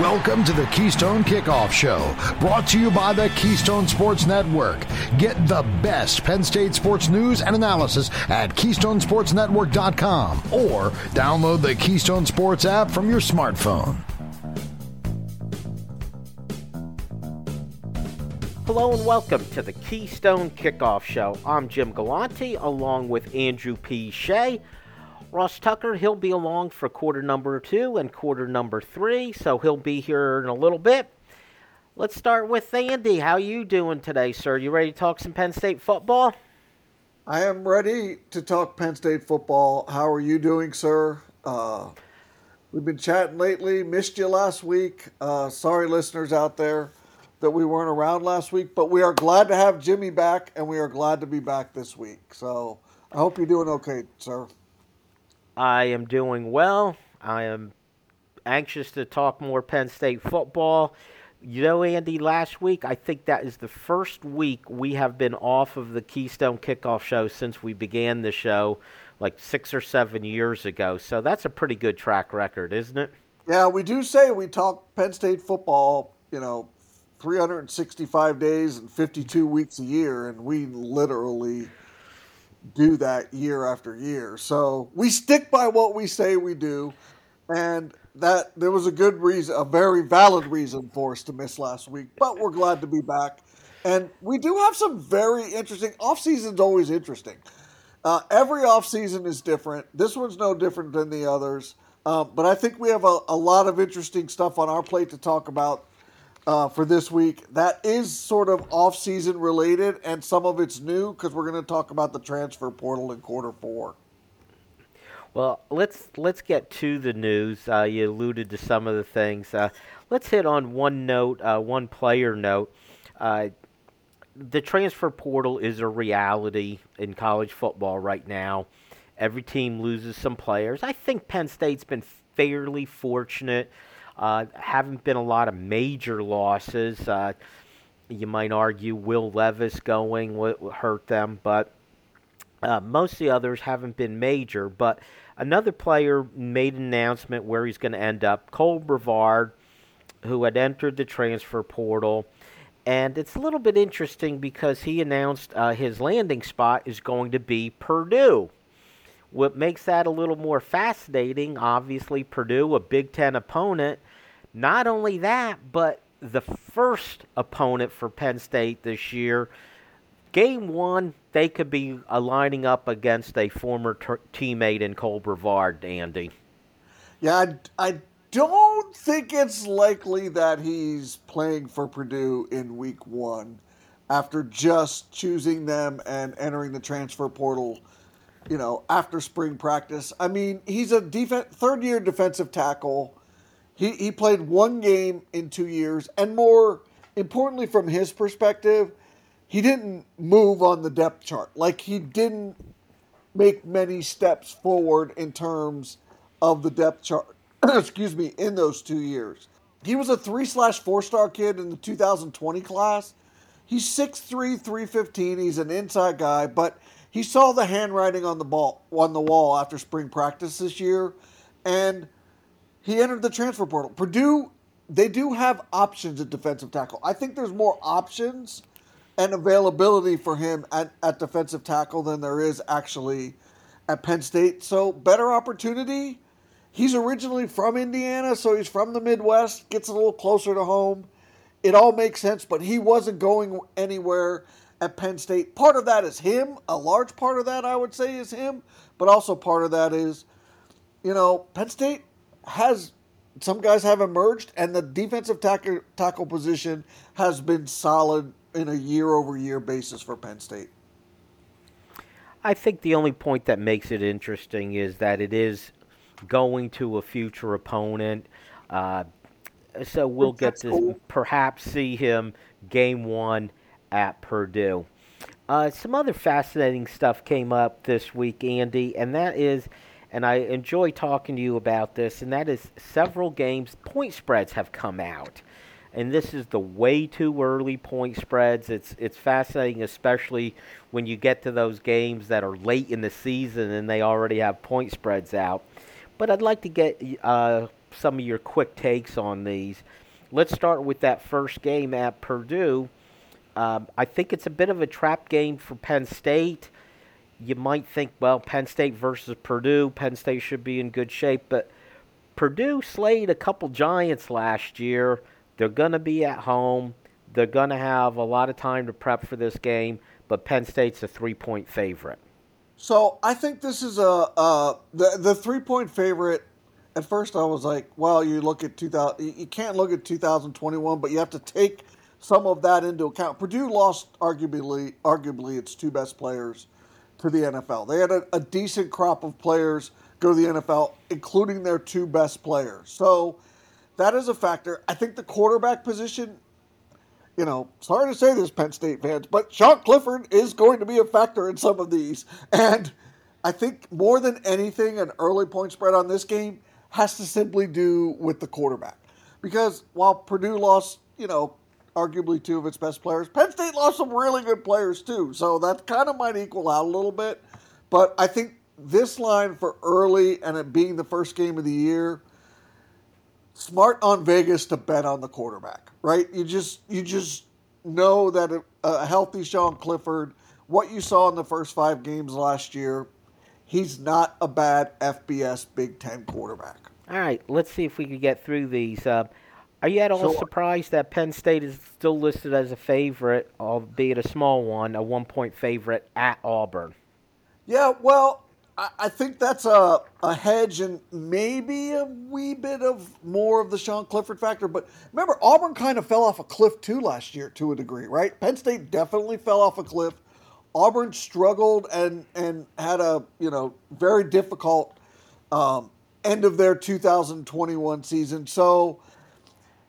Welcome to the Keystone Kickoff Show, brought to you by the Keystone Sports Network. Get the best Penn State sports news and analysis at KeystonesportsNetwork.com or download the Keystone Sports app from your smartphone. Hello and welcome to the Keystone Kickoff Show. I'm Jim Galante along with Andrew P. Shea. Ross Tucker, he'll be along for quarter number two and quarter number three, so he'll be here in a little bit. Let's start with Andy. How you doing today, sir? You ready to talk some Penn State football? I am ready to talk Penn State football. How are you doing, sir? Uh, we've been chatting lately. Missed you last week. Uh, sorry, listeners out there, that we weren't around last week, but we are glad to have Jimmy back, and we are glad to be back this week. So I hope you're doing okay, sir. I am doing well. I am anxious to talk more Penn State football. You know, Andy, last week, I think that is the first week we have been off of the Keystone Kickoff show since we began the show like six or seven years ago. So that's a pretty good track record, isn't it? Yeah, we do say we talk Penn State football, you know, 365 days and 52 weeks a year, and we literally do that year after year. So we stick by what we say we do, and that there was a good reason, a very valid reason for us to miss last week. But we're glad to be back, and we do have some very interesting off season's always interesting. Uh, every off season is different. This one's no different than the others. Uh, but I think we have a, a lot of interesting stuff on our plate to talk about uh, for this week. That is sort of off-season related, and some of it's new because we're going to talk about the transfer portal in quarter four. Well, let's let's get to the news. Uh, you alluded to some of the things. Uh, let's hit on one note, uh, one player note. Uh, the transfer portal is a reality in college football right now. Every team loses some players. I think Penn State's been fairly fortunate uh, haven't been a lot of major losses. Uh, you might argue Will Levis going hurt them, but uh, most of the others haven't been major. But another player made an announcement where he's going to end up. Cole Brevard, who had entered the transfer portal. And it's a little bit interesting because he announced uh, his landing spot is going to be Purdue. What makes that a little more fascinating, obviously, Purdue, a Big Ten opponent. Not only that, but the first opponent for Penn State this year, game one, they could be lining up against a former ter- teammate in Cole Brevard, Andy. Yeah, I, I don't think it's likely that he's playing for Purdue in week one after just choosing them and entering the transfer portal you know, after spring practice. I mean, he's a third year defensive tackle. He, he played one game in two years, and more importantly, from his perspective, he didn't move on the depth chart. Like, he didn't make many steps forward in terms of the depth chart, excuse me, in those two years. He was a three slash four star kid in the 2020 class. He's 6'3, 315. He's an inside guy, but he saw the handwriting on the ball on the wall after spring practice this year, and he entered the transfer portal. Purdue, they do have options at defensive tackle. I think there's more options and availability for him at, at defensive tackle than there is actually at Penn State. So better opportunity. He's originally from Indiana, so he's from the Midwest, gets a little closer to home. It all makes sense, but he wasn't going anywhere at Penn State. Part of that is him. A large part of that, I would say, is him. But also part of that is, you know, Penn State has some guys have emerged, and the defensive tackle, tackle position has been solid in a year over year basis for Penn State. I think the only point that makes it interesting is that it is going to a future opponent. Uh, so we'll get to perhaps see him game one at Purdue. Uh, some other fascinating stuff came up this week, Andy, and that is, and I enjoy talking to you about this, and that is several games, point spreads have come out. And this is the way too early point spreads. It's it's fascinating, especially when you get to those games that are late in the season and they already have point spreads out. But I'd like to get uh, some of your quick takes on these. Let's start with that first game at Purdue. Um, I think it's a bit of a trap game for Penn State. You might think, well, Penn State versus Purdue, Penn State should be in good shape, but Purdue slayed a couple giants last year. They're going to be at home. They're going to have a lot of time to prep for this game, but Penn State's a three point favorite. So I think this is a the the three point favorite. At first, I was like, "Well, you look at 2000. You can't look at 2021, but you have to take some of that into account." Purdue lost arguably arguably its two best players to the NFL. They had a, a decent crop of players go to the NFL, including their two best players. So that is a factor. I think the quarterback position you know, sorry to say this, Penn State fans, but Sean Clifford is going to be a factor in some of these. And I think more than anything, an early point spread on this game has to simply do with the quarterback. Because while Purdue lost, you know, arguably two of its best players, Penn State lost some really good players too. So that kind of might equal out a little bit. But I think this line for early and it being the first game of the year – smart on Vegas to bet on the quarterback, right? You just you just know that a, a, healthy Sean Clifford, what you saw in the first five games last year, he's not a bad FBS Big Ten quarterback. All right, let's see if we can get through these. Uh, are you at all so, surprised that Penn State is still listed as a favorite, albeit a small one, a one-point favorite at Auburn? Yeah, well, I think that's a, a hedge and maybe a wee bit of more of the Sean Clifford factor. But remember, Auburn kind of fell off a cliff too last year to a degree, right? Penn State definitely fell off a cliff. Auburn struggled and and had a you know very difficult um, end of their 2021 season. So,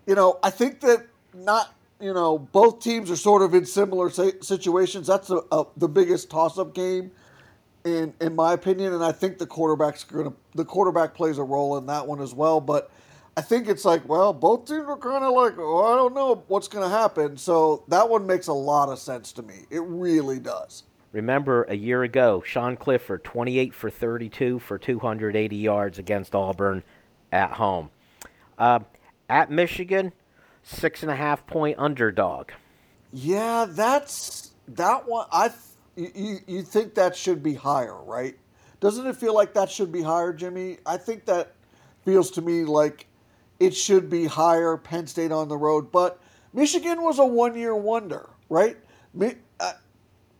you know, I think that not you know both teams are sort of in similar situations. That's a, a, the biggest toss-up game in in my opinion, and I think the quarterback's to the quarterback plays a role in that one as well. But I think it's like, well, both teams are kind of like, oh, I don't know what's going to happen. So that one makes a lot of sense to me. It really does. Remember a year ago, Sean Clifford, 28 for 32 for 280 yards against Auburn at home. Uh, at Michigan, six and a half point underdog. Yeah, that's that one. I you, you think that should be higher, right? Doesn't it feel like that should be higher, Jimmy? I think that feels to me like it should be higher, Penn State on the road. But Michigan was a one year wonder, right? Uh,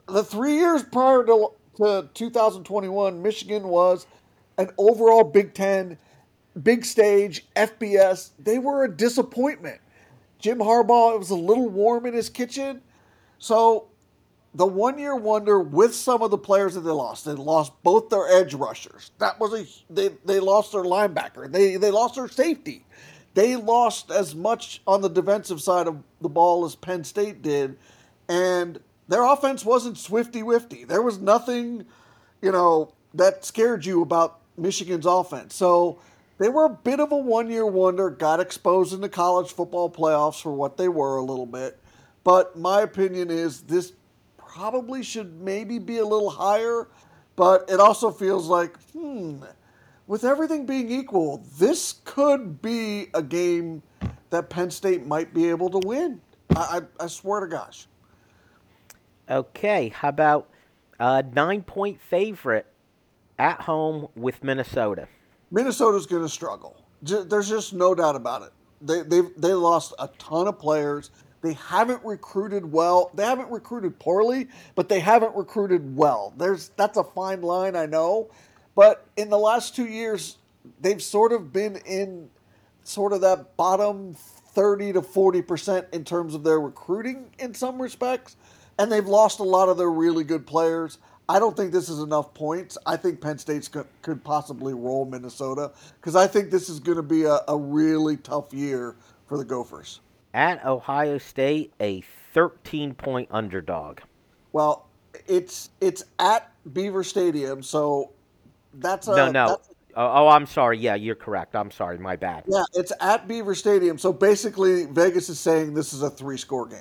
the three years prior to, to 2021, Michigan was an overall Big Ten, big stage, FBS. They were a disappointment. Jim Harbaugh, it was a little warm in his kitchen. So the one year wonder with some of the players that they lost. They lost both their edge rushers. That was a they they lost their linebacker. They they lost their safety. They lost as much on the defensive side of the ball as Penn State did, and their offense wasn't swifty wifty. There was nothing, you know, that scared you about Michigan's offense. So they were a bit of a one year wonder, got exposed in the college football playoffs for what they were a little bit. But my opinion is this probably should maybe be a little higher, but it also feels like, hmm, with everything being equal, this could be a game that Penn State might be able to win. I, I, I swear to gosh. Okay, how about a nine point favorite at home with Minnesota? Minnesota's going to struggle. There's just no doubt about it. They they they lost a ton of players. They haven't recruited well. They haven't recruited poorly, but they haven't recruited well. There's that's a fine line, I know. But in the last two years, they've sort of been in sort of that bottom 30 to 40% in terms of their recruiting in some respects. And they've lost a lot of their really good players. I don't think this is enough points. I think Penn State could possibly roll Minnesota because I think this is going to be a, a really tough year for the Gophers at Ohio State, a 13 point underdog. Well, it's it's at Beaver Stadium, so that's a, no, no. That's, oh, oh, I'm sorry. Yeah, you're correct. I'm sorry. My bad. Yeah, it's at Beaver Stadium. So basically, Vegas is saying this is a three score game.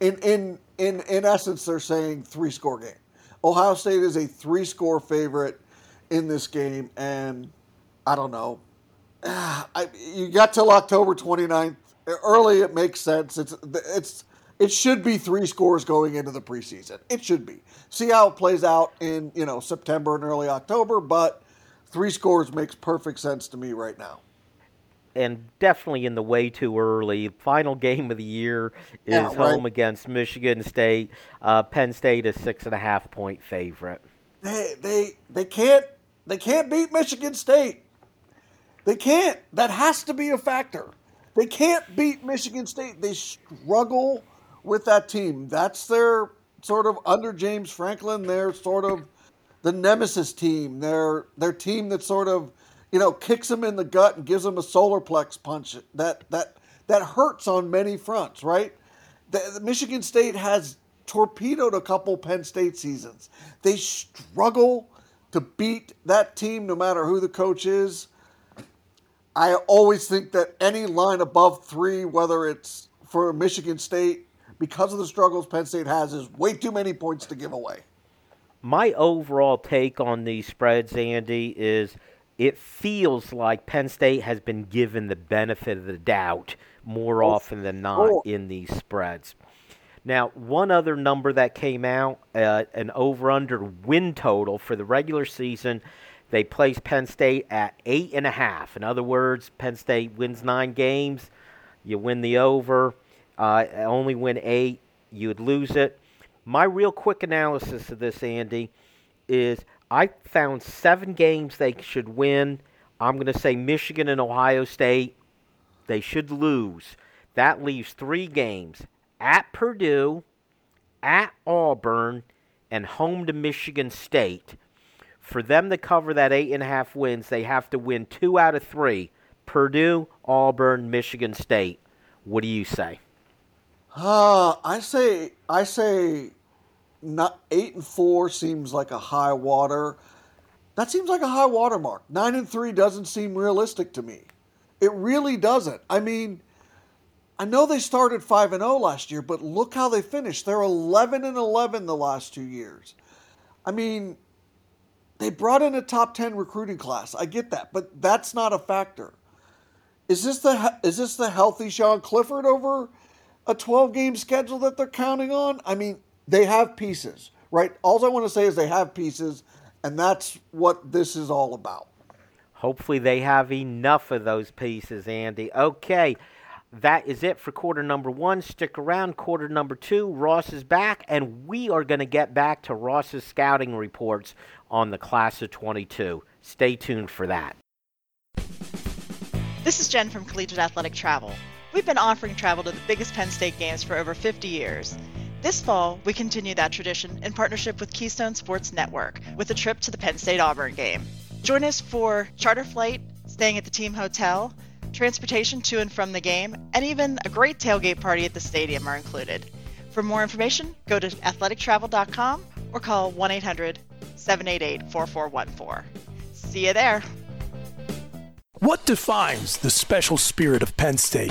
In in in in essence, they're saying three score game. Ohio State is a three score favorite in this game, and I don't know. Ah, I, you got till October 29th. Early, it makes sense. It's it's it should be three scores going into the preseason. It should be. See how it plays out in you know September and early October, but three scores makes perfect sense to me right now. And definitely in the way too early. Final game of the year is yeah, right. home against Michigan State. Uh, Penn State is six and a half point favorite. They they they can't they can't beat Michigan State. They can't. That has to be a factor. They can't beat Michigan State. They struggle with that team. That's their sort of under James Franklin, They're sort of the nemesis team. Their their team that sort of you know kicks them in the gut and gives them a solar plex punch that that that hurts on many fronts. Right? The, the Michigan State has torpedoed a couple Penn State seasons. They struggle to beat that team no matter who the coach is. I always think that any line above three, whether it's for Michigan State, because of the struggles Penn State has, is way too many points to give away. My overall take on these spreads, Andy, is it feels like Penn State has been given the benefit of the doubt more often than not in these spreads. Now, one other number that came out, uh, an over under win total for the regular season they placed Penn State at eight and a half. In other words, Penn State wins nine games, you win the over. Uh, only win eight, you'd lose it. My real quick analysis of this, Andy, is I found seven games they should win. I'm going to say Michigan and Ohio State, they should lose. That leaves three games at Purdue, at Auburn, and home to Michigan State for them to cover that eight and a half wins, they have to win two out of three Purdue, Auburn, Michigan State. What do you say? Uh, I say I say not eight and four seems like a high water. That seems like a high water mark. Nine and three doesn't seem realistic to me. It really doesn't. I mean, I know they started five and zero oh last year, but look how they finished. They're eleven and eleven the last two years. I mean, they brought in a top 10 recruiting class. I get that, but that's not a factor. Is this the is this the healthy Sean Clifford over a 12 game schedule that they're counting on? I mean, they have pieces, right? All I want to say is they have pieces, and that's what this is all about. Hopefully, they have enough of those pieces, Andy. Okay that is it for quarter number one. Stick around. Quarter number two, Ross is back, and we are going to get back to Ross's scouting reports on the class of 22. Stay tuned for that. This is Jen from Collegiate Athletic Travel. We've been offering travel to the biggest Penn State games for over 50 years. This fall, we continue that tradition in partnership with Keystone Sports Network with a trip to the Penn State Auburn game. Join us for charter flight, staying at the team hotel, transportation to and from the game, and even a great tailgate party at the stadium are included. For more information, go to athletictravel.com or call 1 800 788 4414. See you there. What defines the special spirit of Penn State?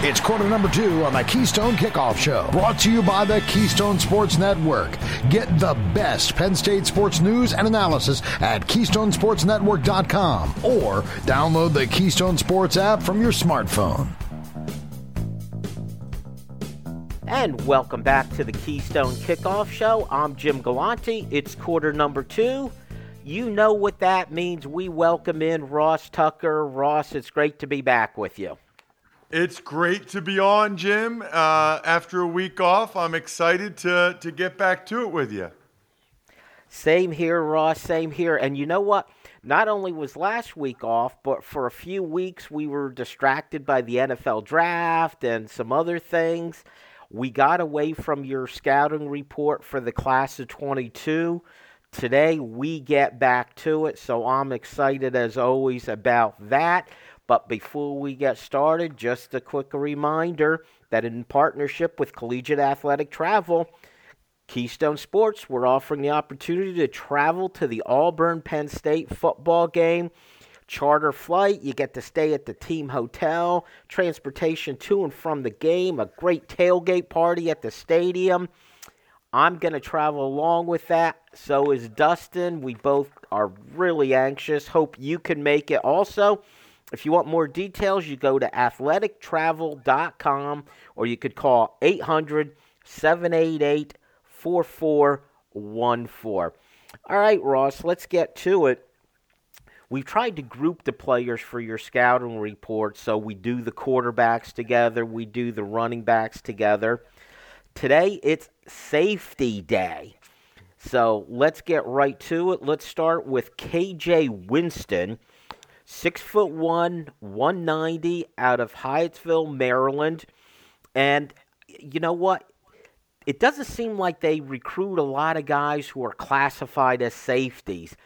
It's quarter number two on the Keystone Kickoff Show, brought to you by the Keystone Sports Network. Get the best Penn State sports news and analysis at KeystonesportsNetwork.com or download the Keystone Sports app from your smartphone. And welcome back to the Keystone Kickoff Show. I'm Jim Galante. It's quarter number two. You know what that means. We welcome in Ross Tucker. Ross, it's great to be back with you. It's great to be on, Jim. Uh, after a week off, I'm excited to, to get back to it with you. Same here, Ross. Same here. And you know what? Not only was last week off, but for a few weeks we were distracted by the NFL draft and some other things. We got away from your scouting report for the class of 22. Today we get back to it, so I'm excited as always about that. But before we get started, just a quick reminder that in partnership with Collegiate Athletic Travel, Keystone Sports, we're offering the opportunity to travel to the Auburn Penn State football game. Charter flight, you get to stay at the team hotel, transportation to and from the game, a great tailgate party at the stadium. I'm going to travel along with that. So is Dustin. We both are really anxious. Hope you can make it also. If you want more details, you go to athletictravel.com or you could call 800 788 4414. All right, Ross, let's get to it. We've tried to group the players for your scouting report, so we do the quarterbacks together, we do the running backs together. Today, it's safety day. So let's get right to it. Let's start with KJ Winston six foot one, 190 out of Hyattsville, Maryland. And you know what? It doesn't seem like they recruit a lot of guys who are classified as safeties.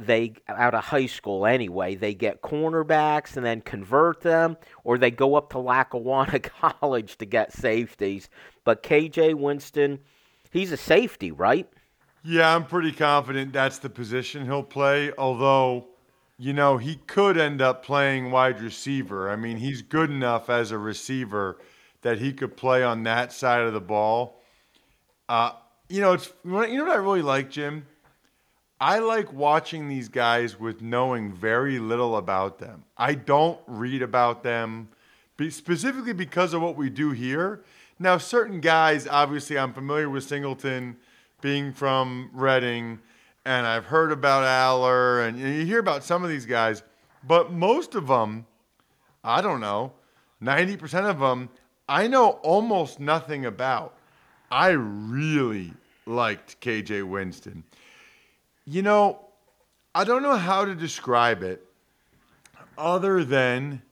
They out of high school anyway. They get cornerbacks and then convert them, or they go up to Lackawanna College to get safeties. But KJ Winston, he's a safety, right? Yeah, I'm pretty confident that's the position he'll play. Although you know, he could end up playing wide receiver. I mean, he's good enough as a receiver that he could play on that side of the ball. Uh, you know, it's you know what I really like, Jim. I like watching these guys with knowing very little about them. I don't read about them specifically because of what we do here. Now, certain guys, obviously, I'm familiar with Singleton being from Reading and I've heard about Allar, and you hear about some of these guys, but most of them, I don't know, 90% of them, I know almost nothing about. I really liked KJ Winston. You know, I don't know how to describe it other than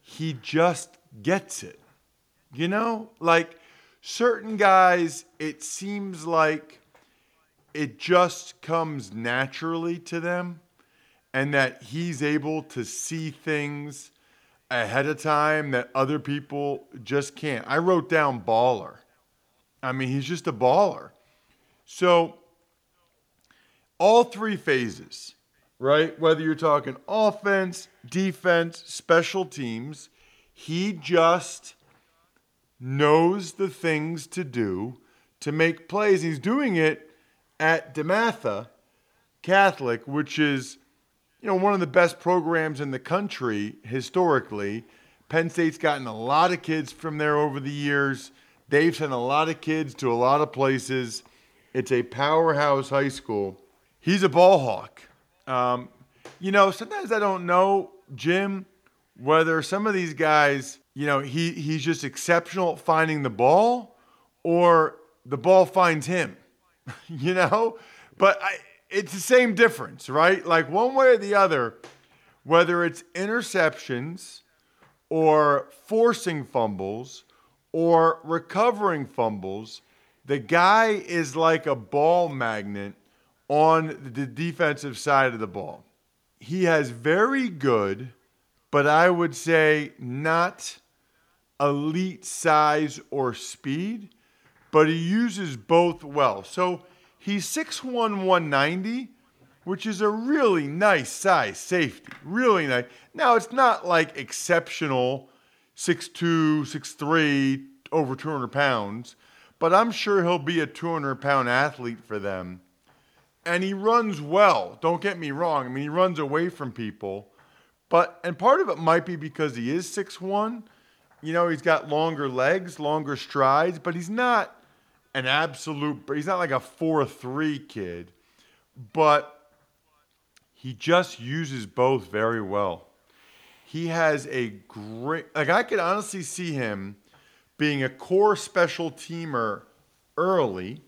he just gets it. You know, like certain guys, it seems like it just comes naturally to them and that he's able to see things ahead of time that other people just can't. I wrote down baller. I mean, he's just a baller. So, all three phases, right? Whether you're talking offense, defense, special teams, he just knows the things to do to make plays. He's doing it at DeMatha Catholic, which is you know one of the best programs in the country historically. Penn State's gotten a lot of kids from there over the years. They've sent a lot of kids to a lot of places. It's a powerhouse high school. He's a ball hawk. Um, you know, sometimes I don't know, Jim, whether some of these guys, you know, he, he's just exceptional at finding the ball or the ball finds him. you know? But I, it's the same difference, right? Like one way or the other, whether it's interceptions or forcing fumbles or recovering fumbles, the guy is like a ball magnet on the defensive side of the ball. He has very good, but I would say not elite size or speed but he uses both well. So he's 6'1, 190, which is a really nice size safety. Really nice. Now, it's not like exceptional 6'2", 6'3", over 200 pounds, but I'm sure he'll be a 200 pound athlete for them. And he runs well. Don't get me wrong. I mean, he runs away from people. But, and part of it might be because he is 6'1. You know, he's got longer legs, longer strides, but he's not an absolute, he's not like a 4 3 kid. But he just uses both very well. He has a great, like, I could honestly see him being a core special teamer early,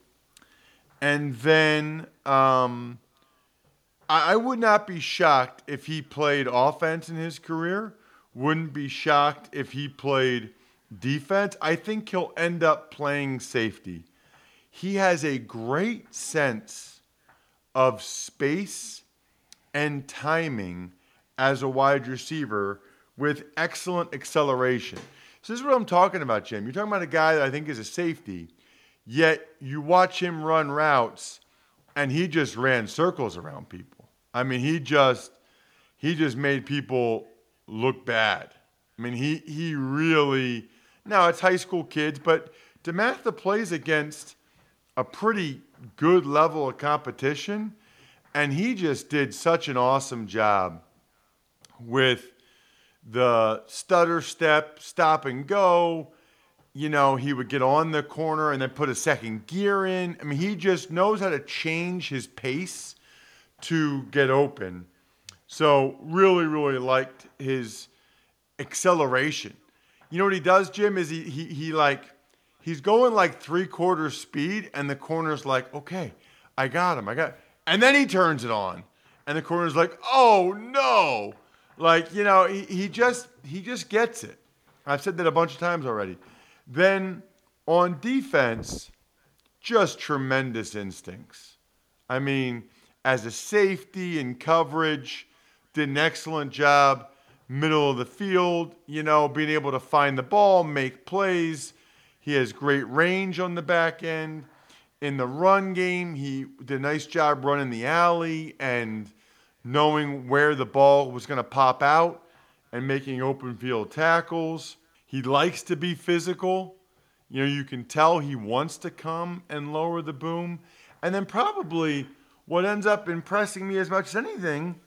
and then um, I, I would not be shocked if he played offense in his career. Wouldn't be shocked if he played defense. I think he'll end up playing safety. He has a great sense of space and timing as a wide receiver with excellent acceleration. So this is what I'm talking about, Jim. You're talking about a guy that I think is a safety, yet you watch him run routes, and he just ran circles around people. I mean, he just he just made people look bad. I mean, he he really now it's high school kids, but DeMatha plays against a pretty good level of competition, and he just did such an awesome job with the stutter step, stop and go. You know, he would get on the corner and then put a second gear in. I mean, he just knows how to change his pace to get open. So, really, really liked his acceleration. You know what he does, Jim? Is he, he, he like, he's going like three quarters speed, and the corner's like, okay, I got him. I got, and then he turns it on, and the corner's like, oh no. Like, you know, he, he just he just gets it. I've said that a bunch of times already. Then on defense, just tremendous instincts. I mean, as a safety and coverage, did an excellent job. Middle of the field, you know, being able to find the ball, make plays. He has great range on the back end. In the run game, he did a nice job running the alley and knowing where the ball was going to pop out and making open field tackles. He likes to be physical. You know, you can tell he wants to come and lower the boom. And then probably what ends up impressing me as much as anything,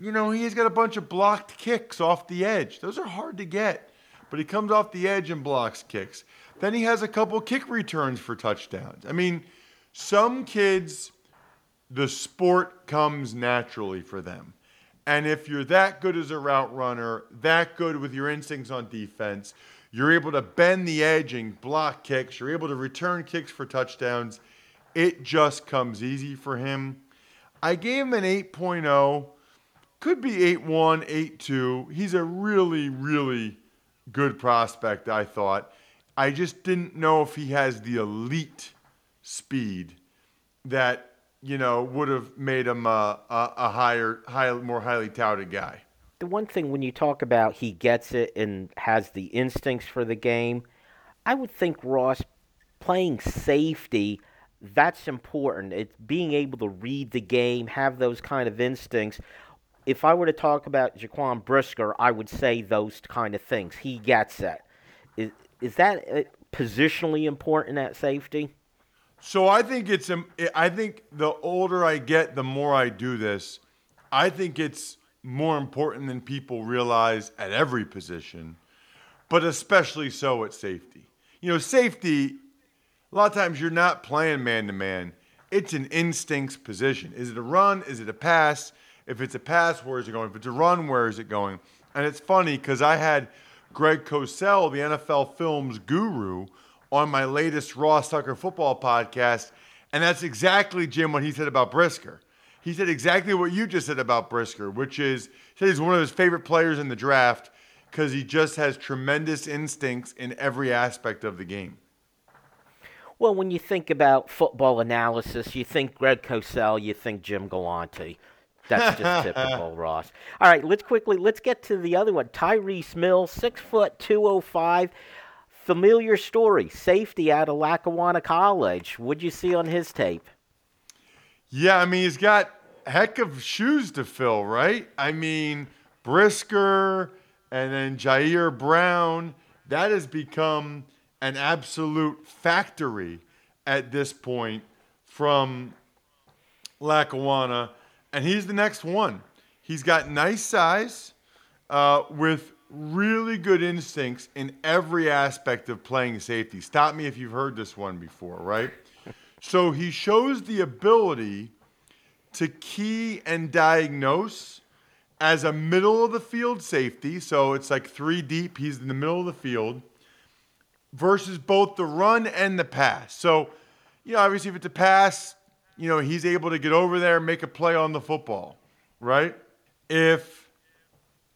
you know, he's got a bunch of blocked kicks off the edge. Those are hard to get, but he comes off the edge and blocks kicks. Then he has a couple kick returns for touchdowns. I mean, some kids the sport comes naturally for them. And if you're that good as a route runner, that good with your instincts on defense, you're able to bend the edge and block kicks, you're able to return kicks for touchdowns, it just comes easy for him. I gave him an 8.0, could be 8.1, 8.2. He's a really, really good prospect, I thought. I just didn't know if he has the elite speed that you know, would have made him a, a, a higher, high, more highly touted guy. The one thing when you talk about he gets it and has the instincts for the game, I would think Ross playing safety that's important. It's being able to read the game, have those kind of instincts. If I were to talk about Jaquan Brisker, I would say those kind of things. He gets it. Is, that uh, positionally important at safety? So I think it's I think the older I get, the more I do this. I think it's more important than people realize at every position, but especially so at safety. You know, safety a lot of times you're not playing man to man. It's an instincts position. Is it a run? Is it a pass? If it's a pass, where is it going? If it's a run, where is it going? And it's funny because I had Greg Cosell, the NFL Films guru, on my latest Ross Tucker football podcast. And that's exactly, Jim, what he said about Brisker. He said exactly what you just said about Brisker, which is he said he's one of his favorite players in the draft because he just has tremendous instincts in every aspect of the game. Well, when you think about football analysis, you think Greg Cosell, you think Jim Galante. That's just typical, Ross. All right, let's quickly let's get to the other one. Tyrece Mills, six foot two oh five familiar story. Safety out of Lackawanna College. What'd you see on his tape? Yeah, I mean, he's got heck of shoes to fill, right? I mean, Brisker, and then Ji'Ayir Brown. That has become an absolute factory at this point from Lackawanna, and he's the next one. He's got nice size uh, with really good instincts in every aspect of playing safety. Stop me if you've heard this one before, right? so he shows the ability to key and diagnose as a middle of the field safety. So it's like three deep, he's in the middle of the field versus both the run and the pass. So, you know, obviously if it's a pass, you know, he's able to get over there and make a play on the football, right? If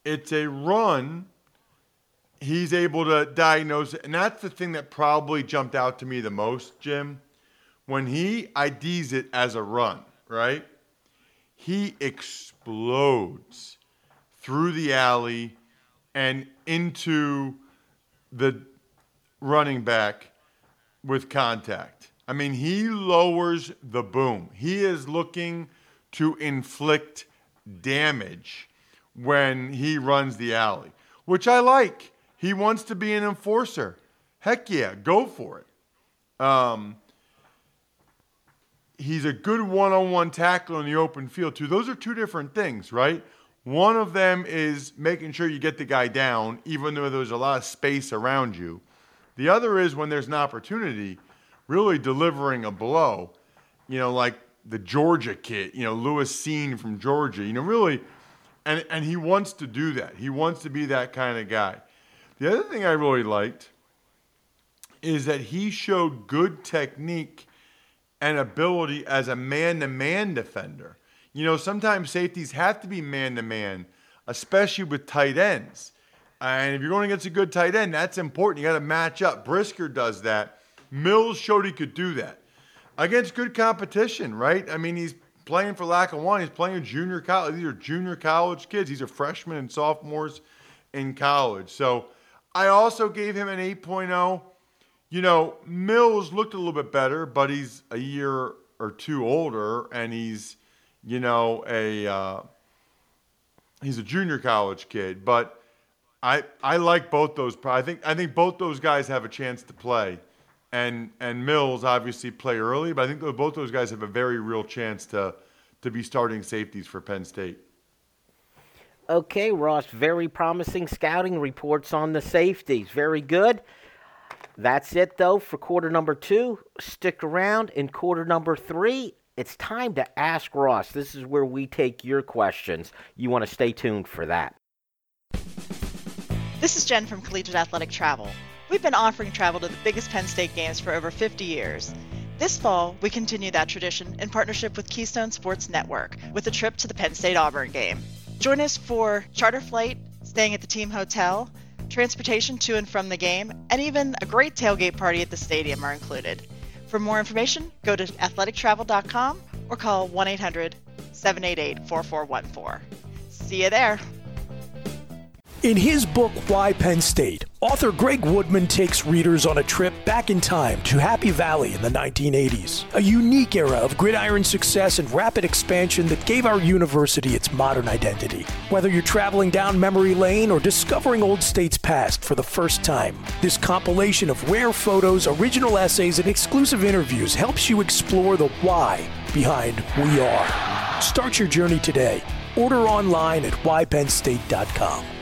it's a run, he's able to diagnose it. And that's the thing that probably jumped out to me the most, Jim. When he IDs it as a run, right? He explodes through the alley and into the running back with contact. I mean, he lowers the boom. He is looking to inflict damage when he runs the alley, which I like. He wants to be an enforcer. Heck yeah, go for it. Um, he's a good one on one tackler in the open field, too. Those are two different things, right? One of them is making sure you get the guy down, even though there's a lot of space around you. The other is when there's an opportunity, really delivering a blow, you know, like the Georgia kid, you know, Lewis Cine from Georgia, you know, really, and, and he wants to do that. He wants to be that kind of guy. The other thing I really liked is that he showed good technique and ability as a man to man defender. You know, sometimes safeties have to be man to man, especially with tight ends. And if you're going against a good tight end, that's important. You got to match up. Brisker does that. Mills showed he could do that against good competition, right? I mean, he's playing for Lackawanna. He's playing junior college. These are junior college kids. These are freshmen and sophomores in college. So I also gave him an 8.0. You know, Mills looked a little bit better, but he's a year or two older, and he's, you know, a uh, he's a junior college kid. But I I like both those. I think I think both those guys have a chance to play, and and Mills obviously play early, but I think both those guys have a very real chance to to be starting safeties for Penn State. Okay, Ross, very promising scouting reports on the safeties. Very good. That's it, though, for quarter number two. Stick around in quarter number three. It's time to ask Ross. This is where we take your questions. You want to stay tuned for that. This is Jen from Collegiate Athletic Travel. We've been offering travel to the biggest Penn State games for over 50 years. This fall, we continue that tradition in partnership with Keystone Sports Network with a trip to the Penn State Auburn game. Join us for charter flight, staying at the team hotel, transportation to and from the game, and even a great tailgate party at the stadium are included. For more information, go to athletictravel.com or call 1 800 788 4414. See you there. In his book, Why Penn State, author Greg Woodman takes readers on a trip back in time to Happy Valley in the 1980s, a unique era of gridiron success and rapid expansion that gave our university its modern identity. Whether you're traveling down memory lane or discovering Old State's past for the first time, this compilation of rare photos, original essays, and exclusive interviews helps you explore the why behind We Are. Start your journey today. Order online at whypennstate.com.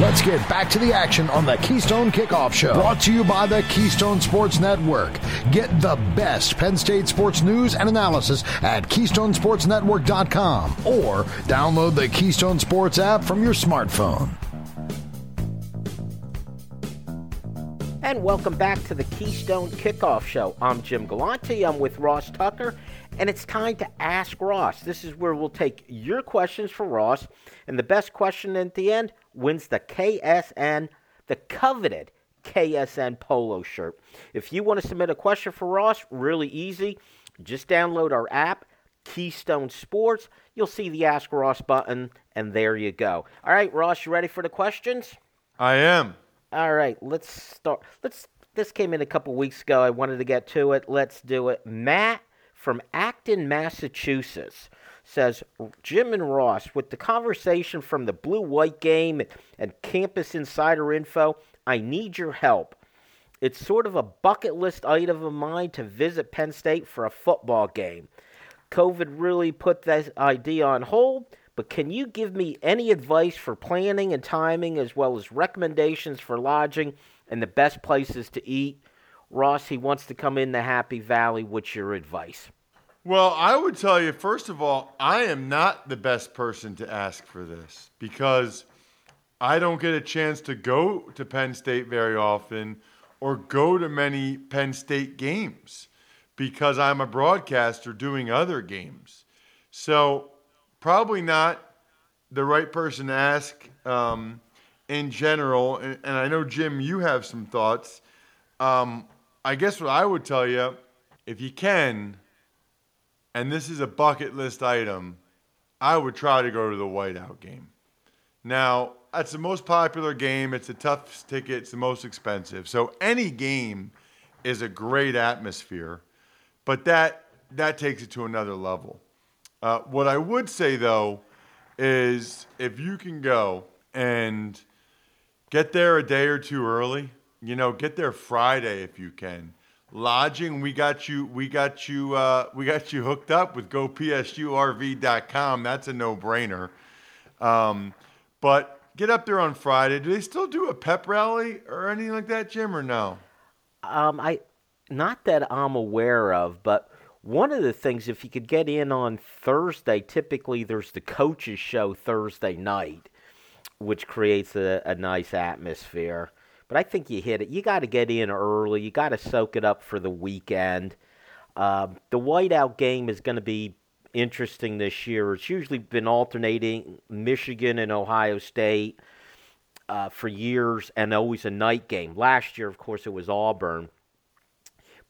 Let's get back to the action on the Keystone Kickoff Show. Brought to you by the Keystone Sports Network. Get the best Penn State sports news and analysis at KeystonesportsNetwork.com or download the Keystone Sports app from your smartphone. And welcome back to the Keystone Kickoff Show. I'm Jim Galante. I'm with Ross Tucker, and it's time to Ask Ross. This is where we'll take your questions for Ross, and the best question at the end wins the KSN, the coveted KSN polo shirt. If you want to submit a question for Ross, really easy. Just download our app, Keystone Sports. You'll see the Ask Ross button, and there you go. All right, Ross, you ready for the questions? I am. All right, let's start. Let's. This came in a couple weeks ago. I wanted to get to it. Let's do it. Matt from Acton, Massachusetts says Jim and Ross with the conversation from the blue white game and campus insider info. I need your help. It's sort of a bucket list item of mine to visit Penn State for a football game. COVID really put that idea on hold, but can you give me any advice for planning and timing, as well as recommendations for lodging and the best places to eat? Ross, he wants to come in the Happy Valley. What's your advice? Well, I would tell you, first of all, I am not the best person to ask for this because I don't get a chance to go to Penn State very often or go to many Penn State games because I'm a broadcaster doing other games. So, probably not the right person to ask um, in general. And, and, I know, Jim, you have some thoughts. Um, I guess what I would tell you, if you can, and this is a bucket list item, I would try to go to the whiteout game. Now, that's the most popular game. It's the toughest ticket. It's the most expensive. So any game is a great atmosphere, but that that takes it to another level. Uh, what I would say though is if you can go and get there a day or two early, you know, get there Friday if you can. Lodging, we got you. We got you. Uh, we got you hooked up with GoPSURV.com. That's a no-brainer. Um, but get up there on Friday. Do they still do a pep rally or anything like that, Jim, or no? Um, I not that I'm aware of, but one of the things, if you could get in on Thursday, typically there's the coaches show Thursday night, which creates a, a nice atmosphere. But I think you hit it. You got to get in early. You got to soak it up for the weekend. Um, the whiteout game is going to be interesting this year. It's usually been alternating Michigan and Ohio State uh, for years, and always a night game. Last year, of course, it was Auburn,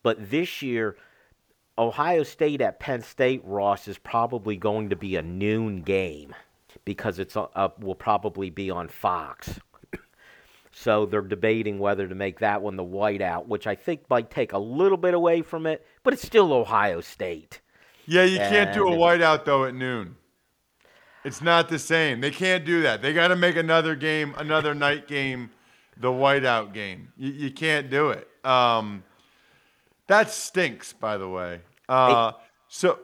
but this year, Ohio State at Penn State, Ross is probably going to be a noon game because it's uh, will probably be on Fox. So they're debating whether to make that one the whiteout, which I think might take a little bit away from it, but it's still Ohio State. Yeah, you can't do a whiteout though at noon. It's not the same. They can't do that. They got to make another game, another night game, the whiteout game. You, you can't do it. Um, that stinks, by the way. Uh, so,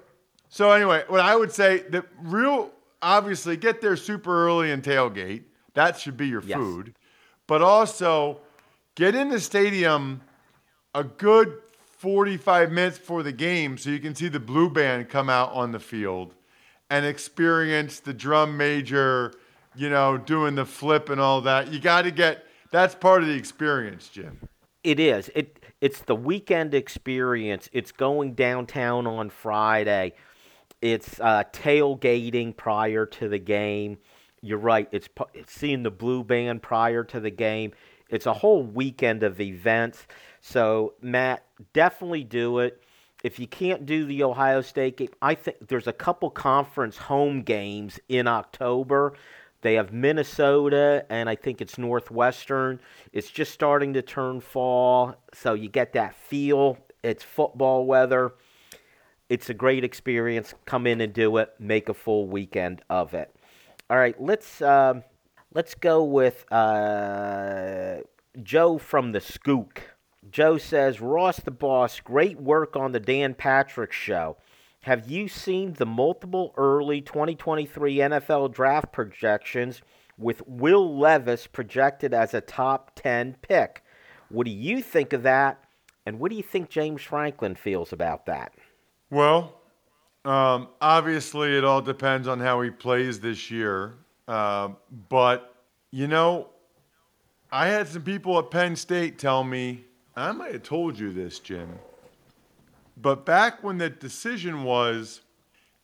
so anyway, what I would say, the real obviously get there super early and tailgate. That should be your yes. food, but also get in the stadium a good 45 minutes before the game so you can see the blue band come out on the field and experience the drum major, you know, doing the flip and all that. You got to get that's part of the experience, Jim. It is. It it's the weekend experience. It's going downtown on Friday. It's uh, tailgating prior to the game. You're right. It's, it's seeing the blue band prior to the game. It's a whole weekend of events. So, Matt, definitely do it. If you can't do the Ohio State game, I think there's a couple conference home games in October. They have Minnesota, and I think it's Northwestern. It's just starting to turn fall, so you get that feel. It's football weather. It's a great experience. Come in and do it. Make a full weekend of it. All right, let's uh, let's go with uh, Joe from the Skook. Joe says, Ross the boss, great work on the Dan Patrick show. Have you seen the multiple early 2023 NFL draft projections with Will Levis projected as a top 10 pick. What do you think of that? And what do you think James Franklin feels about that? Well, um, obviously, it all depends on how he plays this year. Uh, but, you know, I had some people at Penn State tell me, I might have told you this, Jim, but back when the decision was,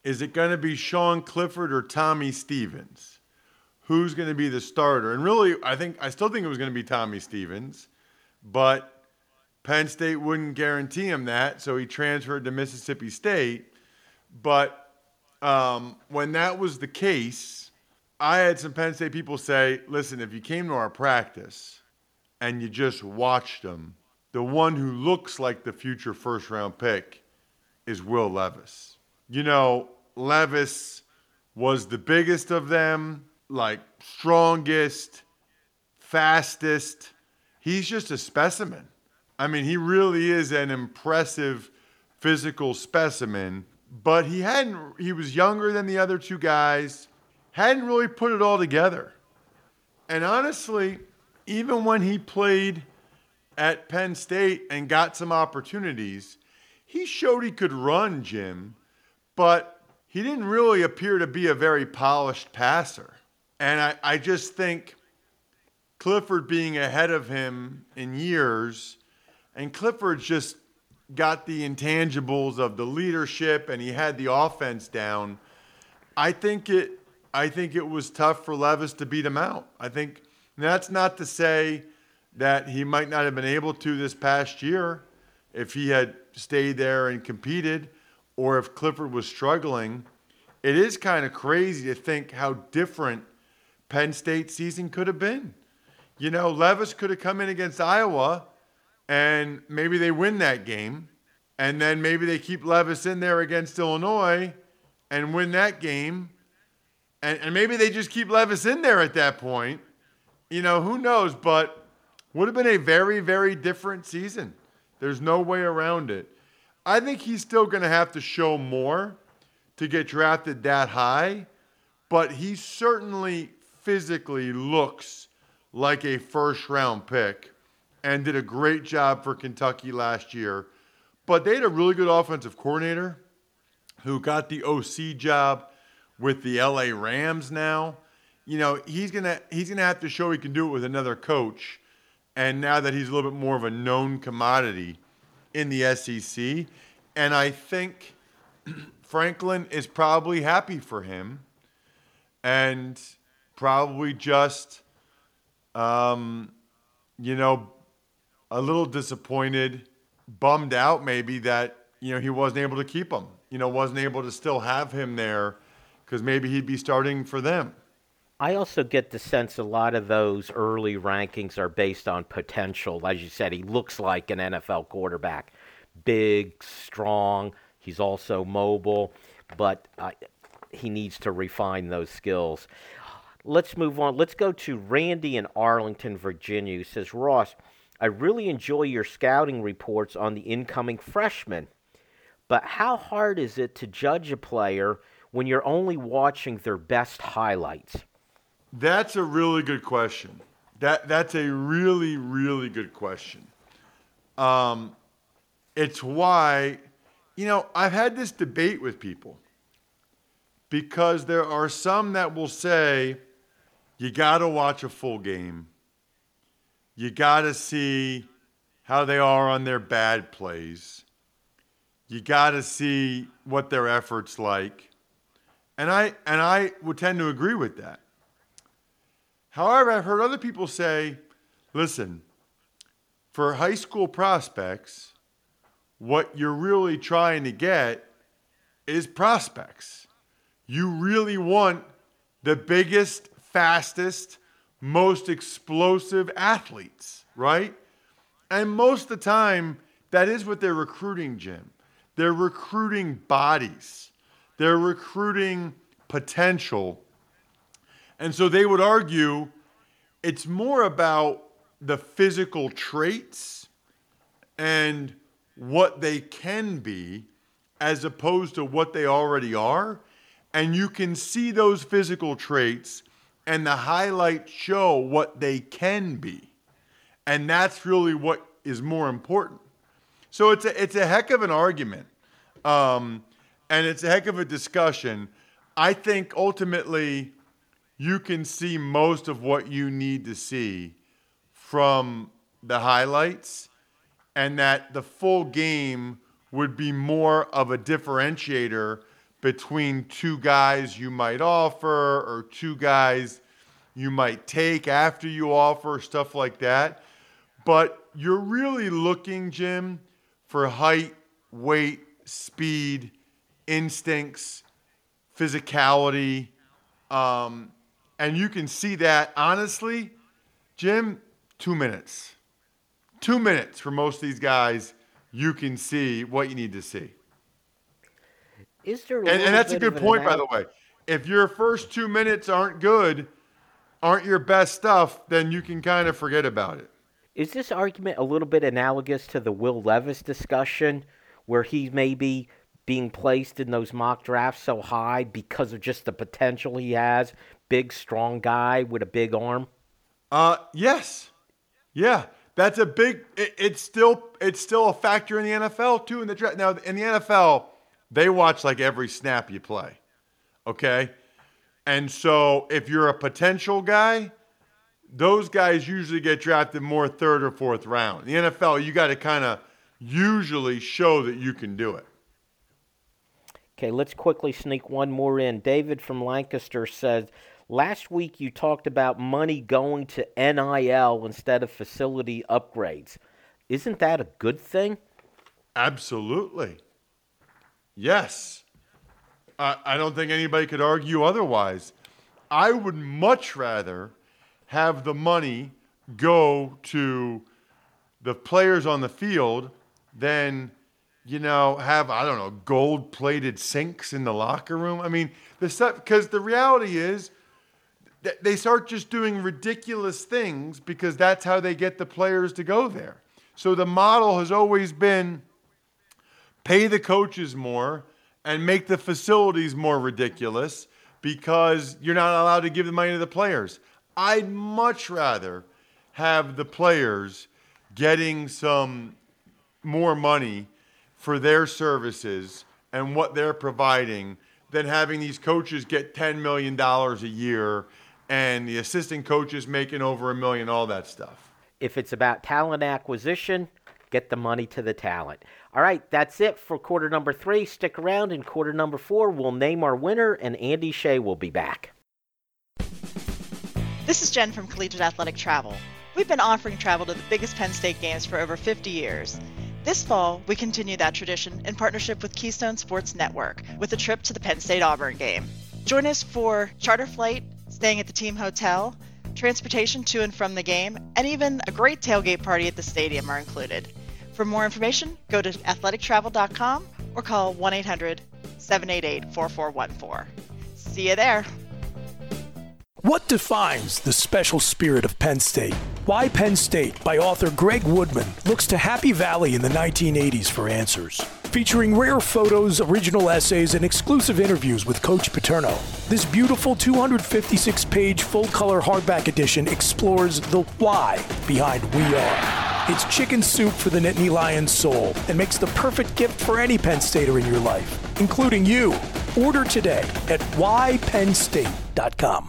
is it going to be Sean Clifford or Tommy Stevens? Who's going to be the starter? And really, I think I still think it was going to be Tommy Stevens, but Penn State wouldn't guarantee him that, so he transferred to Mississippi State. But um, when that was the case, I had some Penn State people say, listen, if you came to our practice and you just watched them, the one who looks like the future first round pick is Will Levis. You know, Levis was the biggest of them, like strongest, fastest. He's just a specimen. I mean, he really is an impressive physical specimen, but he hadn't he was younger than the other two guys, hadn't really put it all together. And honestly, even when he played at Penn State and got some opportunities, he showed he could run, Jim, but he didn't really appear to be a very polished passer. And I, I just think Clifford being ahead of him in years, and Clifford just got the intangibles of the leadership and he had the offense down. I think it I think it was tough for Levis to beat him out. I think that's not to say that he might not have been able to this past year if he had stayed there and competed or if Clifford was struggling. It is kind of crazy to think how different Penn State season could have been. You know, Levis could have come in against Iowa and maybe they win that game. And then maybe they keep Levis in there against Illinois and win that game. And, and maybe they just keep Levis in there at that point. You know, who knows? But would have been a very, very different season. There's no way around it. I think he's still going to have to show more to get drafted that high, but he certainly physically looks like a first round pick and did a great job for Kentucky last year. But they had a really good offensive coordinator who got the OC job with the LA Rams now. You know, he's going to he's to have to show he can do it with another coach and now that he's a little bit more of a known commodity in the SEC. And I think Franklin is probably happy for him and probably just, um, you know, a little disappointed, bummed out maybe that, you know, he wasn't able to keep him, you know, wasn't able to still have him there because maybe he'd be starting for them. I also get the sense a lot of those early rankings are based on potential. As you said, he looks like an NFL quarterback big, strong. He's also mobile, but uh, he needs to refine those skills. Let's move on. Let's go to Randy in Arlington, Virginia, who says, Ross, I really enjoy your scouting reports on the incoming freshmen, but how hard is it to judge a player when you're only watching their best highlights? That's a really good question. That that's a really really good question. Um, it's why, you know, I've had this debate with people because there are some that will say you got to watch a full game. You got to see how they are on their bad plays. You got to see what their efforts like. And I and I would tend to agree with that. However, I've heard other people say, listen, for high school prospects, what you're really trying to get is prospects. You really want the biggest, fastest, most explosive athletes, right? And most of the time, that is what they're recruiting, Jim. They're recruiting bodies, they're recruiting potential and so they would argue it's more about the physical traits and what they can be as opposed to what they already are. And you can see those physical traits and the highlights show what they can be. And that's really what is more important. So it's a, it's a heck of an argument. Um, and it's a heck of a discussion. I think ultimately you can see most of what you need to see from the highlights, and that the full game would be more of a differentiator between two guys you might offer or two guys you might take after you offer, stuff like that. But you're really looking, Jim, for height, weight, speed, instincts, physicality. Um, and you can see that, honestly, Jim, two minutes. Two minutes for most of these guys, you can see what you need to see. Is there? And, and that's a good point, by the way. If your first two minutes aren't good, aren't your best stuff, then you can kind of forget about it. Is this argument a little bit analogous to the Will Levis discussion, where he may be being placed in those mock drafts so high because of just the potential he has? Big, strong guy with a big arm. Uh, yes, yeah, that's a big. It, it's still it's still a factor in the NFL too in the draft. Now in the NFL, they watch like every snap you play. Okay, and so if you're a potential guy those guys usually get drafted more third or fourth round. In the NFL, you got to kind of usually show that you can do it. Okay, let's quickly sneak one more in. David from Lancaster says, Last week you talked about money going to NIL instead of facility upgrades. Isn't that a good thing? Absolutely. Yes. I, I don't think anybody could argue otherwise. I would much rather have the money go to the players on the field than you know have I don't know gold plated sinks in the locker room. I mean the stuff because the reality is they start just doing ridiculous things because that's how they get the players to go there. So the model has always been pay the coaches more and make the facilities more ridiculous because you're not allowed to give the money to the players. I'd much rather have the players getting some more money for their services and what they're providing than having these coaches get $10 million a year and the assistant coaches making over a million, all that stuff. If it's about talent acquisition, get the money to the talent. All right, that's it for quarter number three. Stick around in quarter number four. We'll name our winner, and Andy Shea will be back. This is Jen from Collegiate Athletic Travel. We've been offering travel to the biggest Penn State games for over 50 years. This fall, we continue that tradition in partnership with Keystone Sports Network with a trip to the Penn State Auburn game. Join us for charter flight, staying at the team hotel, transportation to and from the game, and even a great tailgate party at the stadium are included. For more information, go to athletictravel.com or call 1 800 788 4414. See you there. What defines the special spirit of Penn State? Why Penn State by author Greg Woodman looks to Happy Valley in the 1980s for answers. Featuring rare photos, original essays, and exclusive interviews with Coach Paterno. This beautiful 256 page full color hardback edition explores the why behind We Are. It's chicken soup for the Nittany Lion soul and makes the perfect gift for any Penn Stater in your life, including you. Order today at whypennstate.com.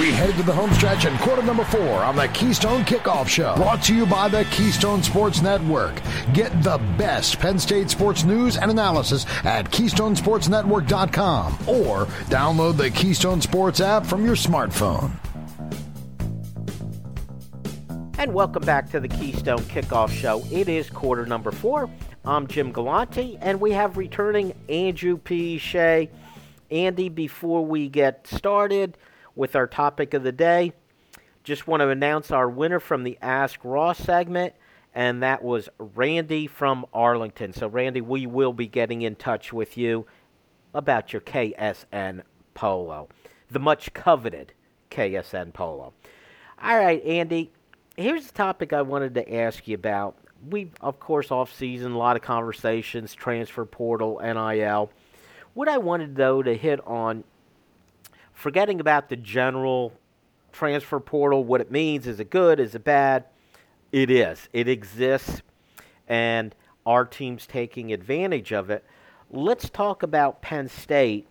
We head to the home stretch in quarter number four on the Keystone Kickoff Show. Brought to you by the Keystone Sports Network. Get the best Penn State sports news and analysis at KeystonesportsNetwork.com or download the Keystone Sports app from your smartphone. And welcome back to the Keystone Kickoff Show. It is quarter number four. I'm Jim Galante, and we have returning Andrew P. Shea. Andy, before we get started, with our topic of the day. Just want to announce our winner from the Ask Ross segment, and that was Randy from Arlington. So, Randy, we will be getting in touch with you about your KSN Polo, the much coveted KSN Polo. All right, Andy, here's the topic I wanted to ask you about. We, of course, off season, a lot of conversations, transfer portal, NIL. What I wanted, though, to hit on forgetting about the general transfer portal, what it means is it good, is it bad? It is. It exists, and our team's taking advantage of it. Let's talk about Penn State,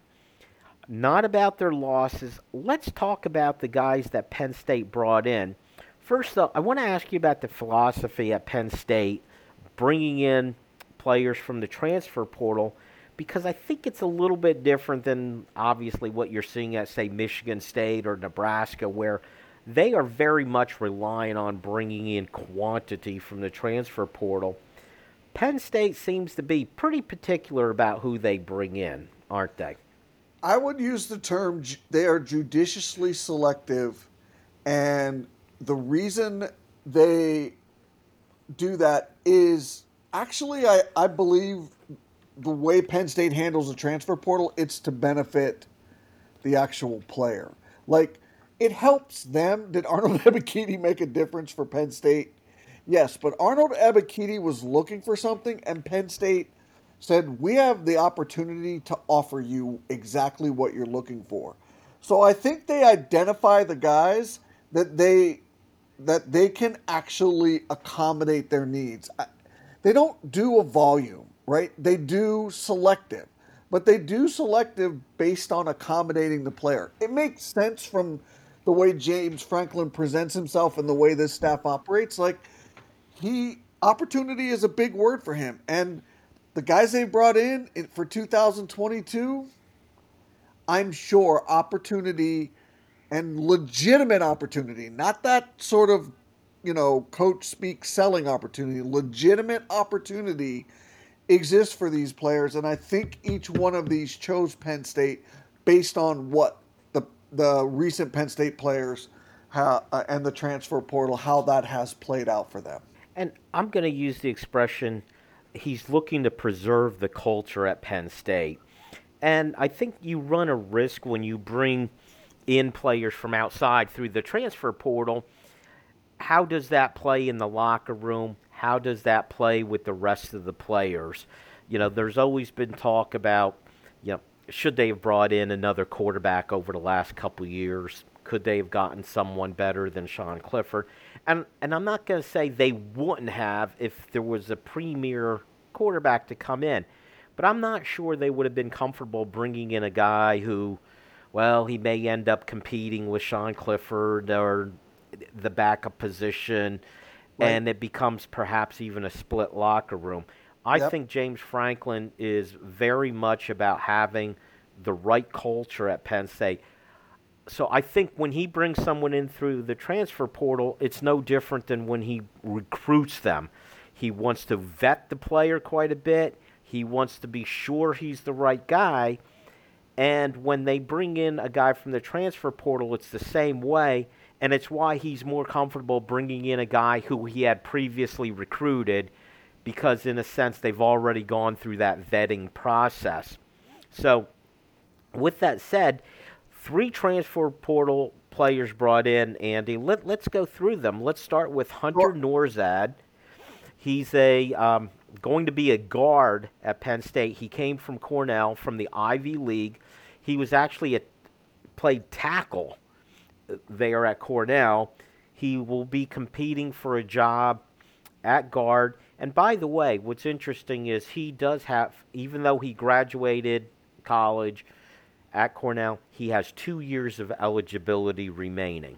not about their losses. Let's talk about the guys that Penn State brought in. First, though, I want to ask you about the philosophy at Penn State, bringing in players from the transfer portal because I think it's a little bit different than obviously what you're seeing at, say, Michigan State or Nebraska, where they are very much relying on bringing in quantity from the transfer portal. Penn State seems to be pretty particular about who they bring in, aren't they? I would use the term they are judiciously selective, and the reason they do that is actually, I, I believe the way Penn State handles the transfer portal, it's to benefit the actual player. Like, it helps them. Did Arnold Ebiketie make a difference for Penn State? Yes, but Arnold Ebiketie was looking for something, and Penn State said, We have the opportunity to offer you exactly what you're looking for. So I think they identify the guys that they that they can actually accommodate their needs. They don't do a volume right? They do selective, but they do selective based on accommodating the player. It makes sense from the way James Franklin presents himself and the way this staff operates. Like, he, opportunity is a big word for him. And the guys they brought in for 2022, I'm sure opportunity and legitimate opportunity, not that sort of, you know, coach speak selling opportunity, legitimate opportunity exists for these players, and I think each one of these chose Penn State based on what the the recent Penn State players uh, and the transfer portal how that has played out for them. And I'm going to use the expression he's looking to preserve the culture at Penn State. And I think you run a risk when you bring in players from outside through the transfer portal. How does that play in the locker room? How does that play with the rest of the players? You know, there's always been talk about, you know, should they have brought in another quarterback over the last couple years? Could they have gotten someone better than Sean Clifford? And and I'm not going to say they wouldn't have if there was a premier quarterback to come in, but I'm not sure they would have been comfortable bringing in a guy who, well, he may end up competing with Sean Clifford or the backup position right. and it becomes perhaps even a split locker room. I yep. think James Franklin is very much about having the right culture at Penn State. So I think when he brings someone in through the transfer portal, it's no different than when he recruits them. He wants to vet the player quite a bit. He wants to be sure he's the right guy. And when they bring in a guy from the transfer portal, it's the same way and it's why he's more comfortable bringing in a guy who he had previously recruited because in a sense they've already gone through that vetting process. So with that said, three transfer portal players brought in, Andy. Let, let's go through them. Let's start with Hunter Nourzad. He's a um, going to be a guard at Penn State. He came from Cornell from the Ivy League. He was actually a played tackle there at Cornell. He will be competing for a job at guard. And by the way, what's interesting is he does have, even though he graduated college at Cornell. He has two years of eligibility remaining.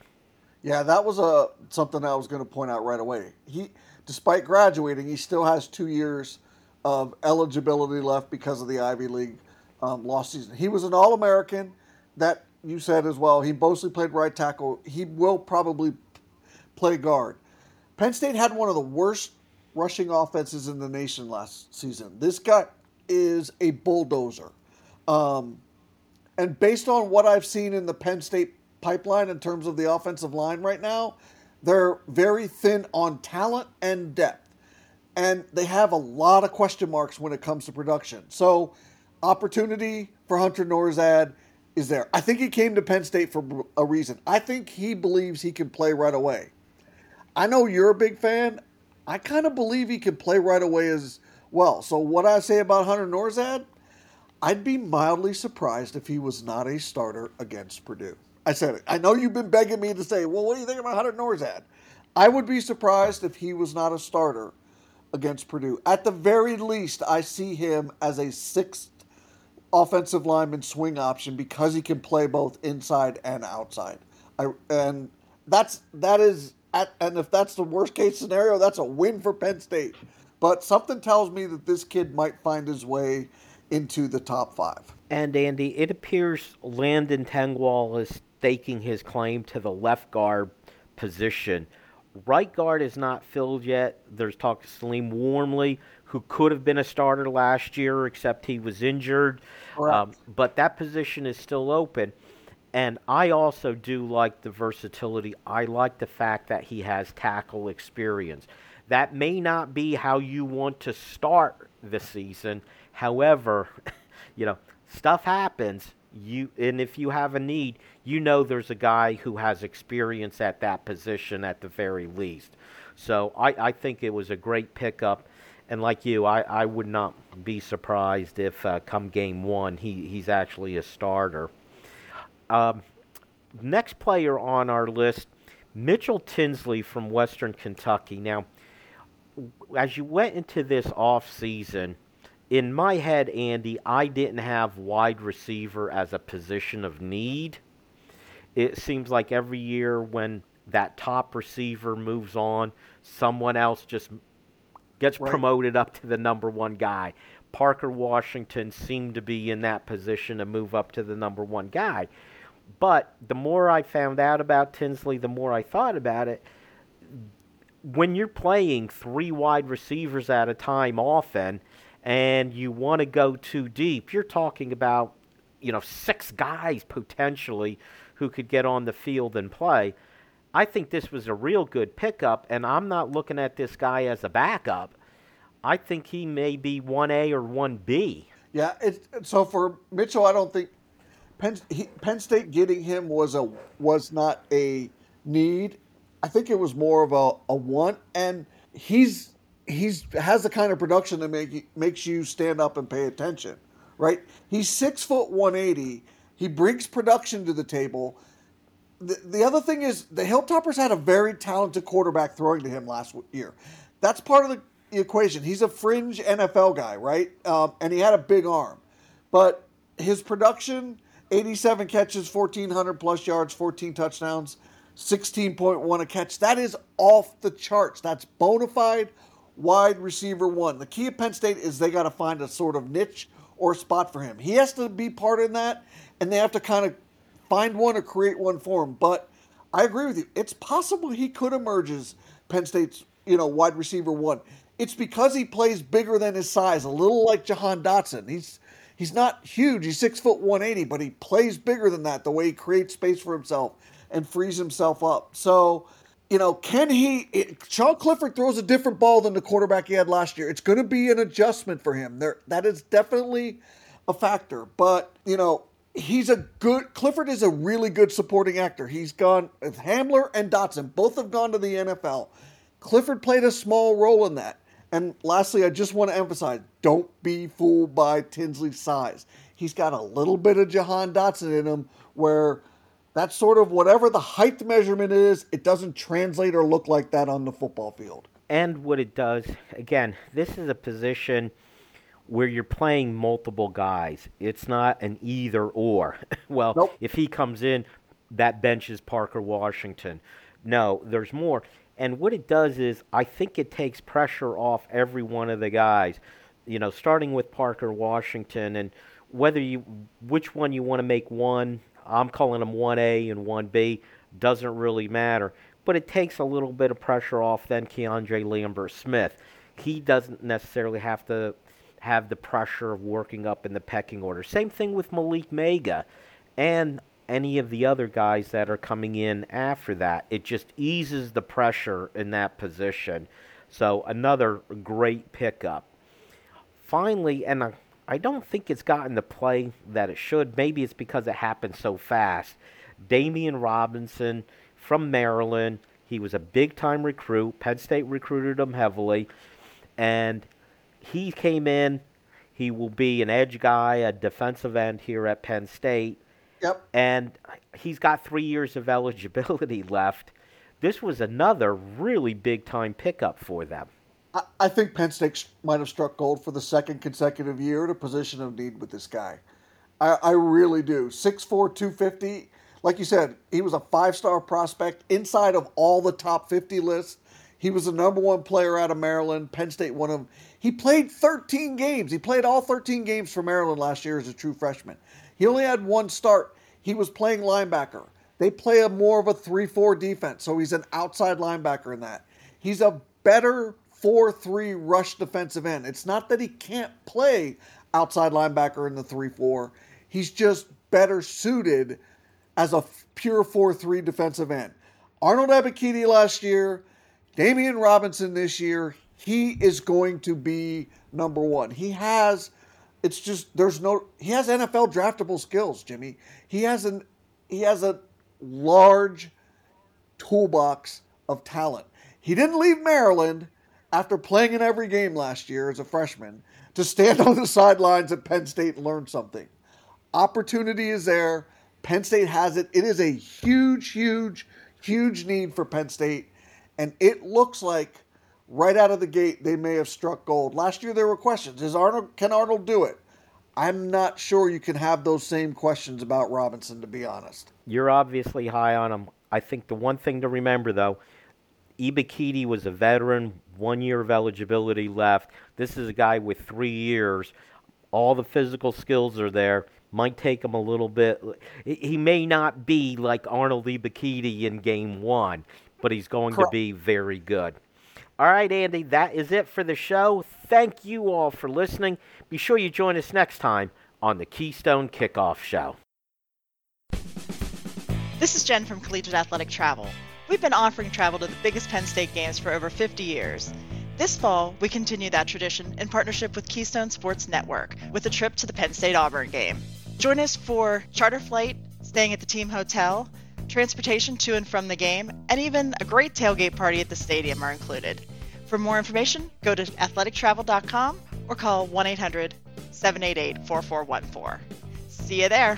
Yeah, that was a something I was going to point out right away. He, despite graduating, he still has two years of eligibility left because of the Ivy League um, lost season. He was an All American. That you said as well. He mostly played right tackle. He will probably play guard. Penn State had one of the worst rushing offenses in the nation last season. This guy is a bulldozer. Um, and based on what I've seen in the Penn State pipeline in terms of the offensive line right now, they're very thin on talent and depth. And they have a lot of question marks when it comes to production. So, opportunity for Hunter Nourzad is there. I think he came to Penn State for a reason. I think he believes he can play right away. I know you're a big fan. I kind of believe he can play right away as well. So, what I say about Hunter Nourzad, I'd be mildly surprised if he was not a starter against Purdue. I said it. I know you've been begging me to say, well, what do you think about Hunter Nourzad? I would be surprised if he was not a starter against Purdue. At the very least, I see him as a sixth offensive lineman swing option because he can play both inside and outside. I, and that's that is at, and if that's the worst case scenario, that's a win for Penn State. But something tells me that this kid might find his way into the top five. And Andy, it appears Landon Tengwall is staking his claim to the left guard position. Right guard is not filled yet. There's talk of Salim Wormley, who could have been a starter last year, except he was injured. Um, but that position is still open. And I also do like the versatility. I like the fact that he has tackle experience. That may not be how you want to start the season. However, you know, stuff happens. You and if you have a need, you know there's a guy who has experience at that position at the very least. So I, I think it was a great pickup. And like you, I, I would not be surprised if uh, come game one he, he's actually a starter. Um, next player on our list, Mitchell Tinsley from Western Kentucky. Now, as you went into this off season, in my head, Andy, I didn't have wide receiver as a position of need. It seems like every year when that top receiver moves on, someone else just gets right. promoted up to the number one guy. Parker Washington seemed to be in that position to move up to the number one guy. But the more I found out about Tinsley, the more I thought about it. When you're playing three wide receivers at a time often, and you want to go too deep, you're talking about, you know, six guys potentially who could get on the field and play. I think this was a real good pickup, and I'm not looking at this guy as a backup. I think he may be 1A or 1B. Yeah, so for Mitchell, I don't think Penn, he, Penn State getting him was a was not a need. I think it was more of a, a want, and he's he's has the kind of production that make makes you stand up and pay attention, right? He's six foot one eighty. He brings production to the table. The, the other thing is the Hilltoppers had a very talented quarterback throwing to him last year. That's part of the equation. He's a fringe NFL guy, right? Um, and he had a big arm, but his production 87 catches, 1,400 plus yards, 14 touchdowns, 16.1 a catch. That is off the charts. That's bona fide wide receiver one. The key of Penn State is they got to find a sort of niche or spot for him. He has to be part in that, and they have to kind of find one or create one for him. But I agree with you. It's possible he could emerge as Penn State's you know wide receiver one. It's because he plays bigger than his size, a little like Jahan Dotson. He's he's not huge. He's six foot one eighty, but he plays bigger than that. The way he creates space for himself and frees himself up. So, you know, can he? It, Sean Clifford throws a different ball than the quarterback he had last year. It's going to be an adjustment for him. There, that is definitely a factor. But you know, he's a good. Clifford is a really good supporting actor. He's gone with Hamler and Dotson. Both have gone to the NFL. Clifford played a small role in that. And lastly, I just want to emphasize don't be fooled by Tinsley's size. He's got a little bit of Jahan Dotson in him where that's sort of whatever the height measurement is, it doesn't translate or look like that on the football field. And what it does, again, this is a position where you're playing multiple guys. It's not an either or. well, Nope. if he comes in, that benches Parker Washington. No, there's more. And what it does is, I think it takes pressure off every one of the guys. You know, starting with Parker Washington, and whether you, which one you want to make one. I'm calling them 1A and 1B. Doesn't really matter. But it takes a little bit of pressure off then Keandre Lambert Smith. He doesn't necessarily have to have the pressure of working up in the pecking order. Same thing with Malick Meiga and any of the other guys that are coming in after that. It just eases the pressure in that position. So another great pickup. Finally, and I, I don't think it's gotten the play that it should. Maybe it's because it happened so fast. Demeioun Robinson from Maryland. He was a big time recruit. Penn State recruited him heavily. And he came in. He will be an edge guy, a defensive end here at Penn State. Yep. And he's got three years of eligibility left. This was another really big time pickup for them. I, I think Penn State might have struck gold for the second consecutive year in a position of need with this guy. I, I really do. 6'4, 250. Like you said, he was a five star prospect inside of all the top 50 lists. He was the number one player out of Maryland. Penn State won him. He played 13 games. He played all 13 games for Maryland last year as a true freshman. He only had one start. He was playing linebacker. They play a more of a 3 4 defense, so he's an outside linebacker in that. He's a better 4 3 rush defensive end. It's not that he can't play outside linebacker in the 3 4, he's just better suited as a pure 4 3 defensive end. Arnold Ebiketie last year, Demeioun Robinson this year, he is going to be number one. He has, it's just there's no, he has NFL draftable skills, Jimmy. He has an, he has a large toolbox of talent. He didn't leave Maryland after playing in every game last year as a freshman to stand on the sidelines at Penn State and learn something. Opportunity is there. Penn State has it. It is a huge, huge, huge need for Penn State. And it looks like right out of the gate they may have struck gold. Last year there were questions. Is Arnold can Arnold do it? I'm not sure you can have those same questions about Robinson, to be honest. You're obviously high on him. I think the one thing to remember, though, Ebiketie was a veteran, one year of eligibility left. This is a guy with three years. All the physical skills are there. Might take him a little bit. He may not be like Arnold Ebiketie in game one, but he's going Correct. to be very good. All right, Andy, that is it for the show. Thank you all for listening. Be sure you join us next time on the Keystone Kickoff Show. This is Jen from Collegiate Athletic Travel. We've been offering travel to the biggest Penn State games for over 50 years. This fall, we continue that tradition in partnership with Keystone Sports Network with a trip to the Penn State Auburn game. Join us for charter flight, staying at the team hotel, transportation to and from the game, and even a great tailgate party at the stadium are included. For more information, go to athletictravel.com or call 1 800 788 4414. See you there.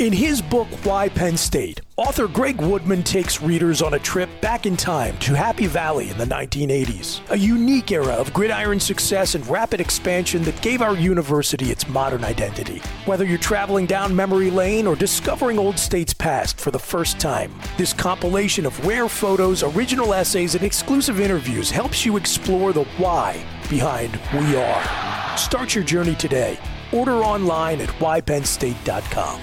In his book, Why Penn State, author Greg Woodman takes readers on a trip back in time to Happy Valley in the 1980s, a unique era of gridiron success and rapid expansion that gave our university its modern identity. Whether you're traveling down memory lane or discovering Old State's past for the first time, this compilation of rare photos, original essays, and exclusive interviews helps you explore the why behind We Are. Start your journey today. Order online at whypennstate.com.